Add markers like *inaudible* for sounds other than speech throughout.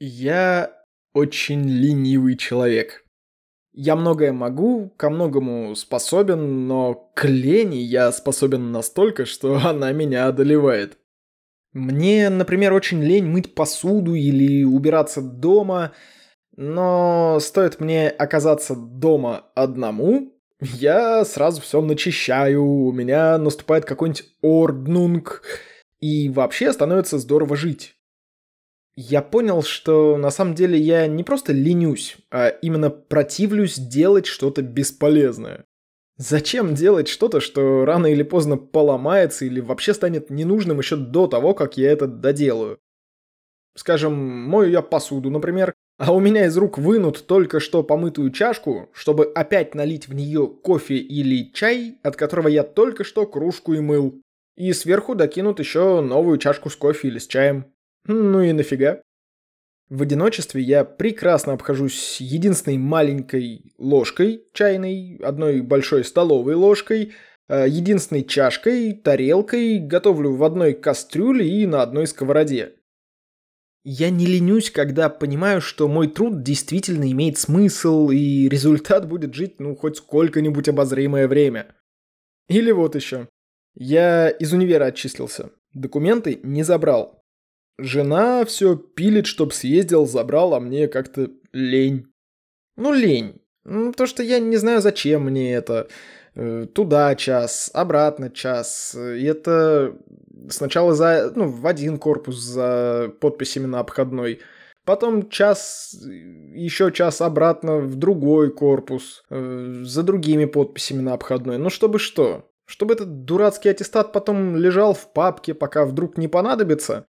Я очень ленивый человек. Я многое могу, ко многому способен, но к лени я способен настолько, что *laughs* она меня одолевает. Мне, например, очень лень мыть посуду или убираться дома, но стоит мне оказаться дома одному, я сразу все начищаю, у меня наступает какой-нибудь орднунг, и вообще становится здорово жить я понял, что на самом деле я не просто ленюсь, а именно противлюсь делать что-то бесполезное. Зачем делать что-то, что рано или поздно поломается или вообще станет ненужным еще до того, как я это доделаю? Скажем, мою я посуду, например, а у меня из рук вынут только что помытую чашку, чтобы опять налить в нее кофе или чай, от которого я только что кружку и мыл. И сверху докинут еще новую чашку с кофе или с чаем. Ну и нафига? В одиночестве я прекрасно обхожусь единственной маленькой ложкой чайной, одной большой столовой ложкой, э, единственной чашкой, тарелкой, готовлю в одной кастрюле и на одной сковороде. Я не ленюсь, когда понимаю, что мой труд действительно имеет смысл, и результат будет жить, ну, хоть сколько-нибудь обозримое время. Или вот еще. Я из универа отчислился. Документы не забрал. Жена все пилит, чтоб съездил, забрал, а мне как-то лень. Ну, лень. Ну, то, что я не знаю, зачем мне это. Э, туда час, обратно час. И это сначала за, ну, в один корпус за подписями на обходной. Потом час, еще час обратно в другой корпус э, за другими подписями на обходной. Ну, чтобы что? Чтобы этот дурацкий аттестат потом лежал в папке, пока вдруг не понадобится?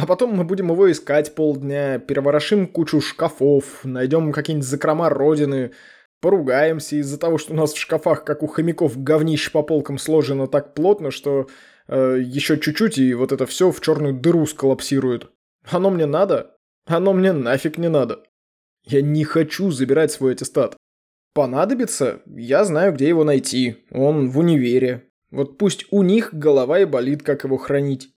А потом мы будем его искать полдня, переворошим кучу шкафов, найдем какие-нибудь закрома родины, поругаемся из-за того, что у нас в шкафах, как у хомяков, говнище по полкам сложено так плотно, что э, еще чуть-чуть и вот это все в черную дыру сколлапсирует. Оно мне надо? Оно мне нафиг не надо. Я не хочу забирать свой аттестат. Понадобится? Я знаю, где его найти. Он в универе. Вот пусть у них голова и болит, как его хранить.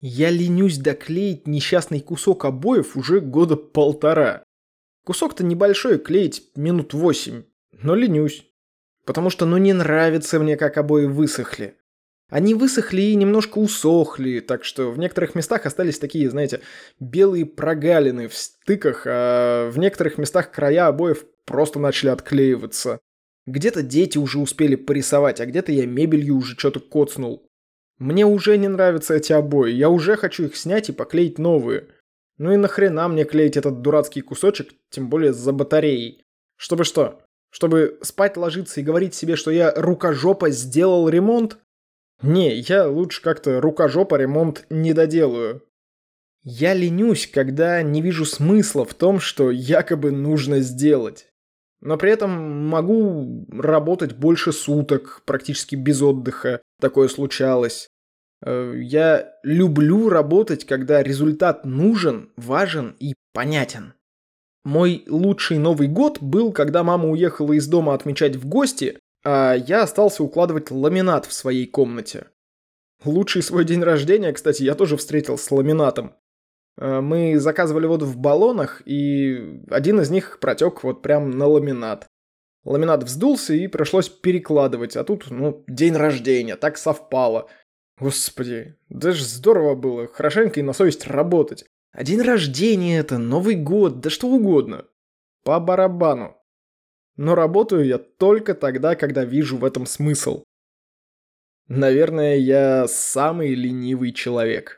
Я ленюсь доклеить несчастный кусок обоев уже года полтора. Кусок-то небольшой, клеить минут восемь, но ленюсь. Потому что ну не нравится мне, как обои высохли. Они высохли и немножко усохли, так что в некоторых местах остались такие, знаете, белые прогалины в стыках, а в некоторых местах края обоев просто начали отклеиваться. Где-то дети уже успели порисовать, а где-то я мебелью уже что-то коцнул. Мне уже не нравятся эти обои, я уже хочу их снять и поклеить новые. Ну и нахрена мне клеить этот дурацкий кусочек, тем более за батареей? Чтобы что? Чтобы спать ложиться и говорить себе, что я рукожопа сделал ремонт? Не, я лучше как-то рукожопа ремонт не доделаю. Я ленюсь, когда не вижу смысла в том, что якобы нужно сделать. Но при этом могу работать больше суток, практически без отдыха. Такое случалось. Э, я люблю работать, когда результат нужен, важен и понятен. Мой лучший Новый год был, когда мама уехала из дома отмечать в гости, а я остался укладывать ламинат в своей комнате. Лучший свой день рождения, кстати, я тоже встретил с ламинатом. Э, мы заказывали воду в баллонах, и один из них протек вот прям на ламинат. Ламинат вздулся и пришлось перекладывать, а тут, ну, день рождения, так совпало. Господи, даже здорово было, хорошенько и на совесть работать. А день рождения это, Новый год, да что угодно. По барабану. Но работаю я только тогда, когда вижу в этом смысл. Наверное, я самый ленивый человек.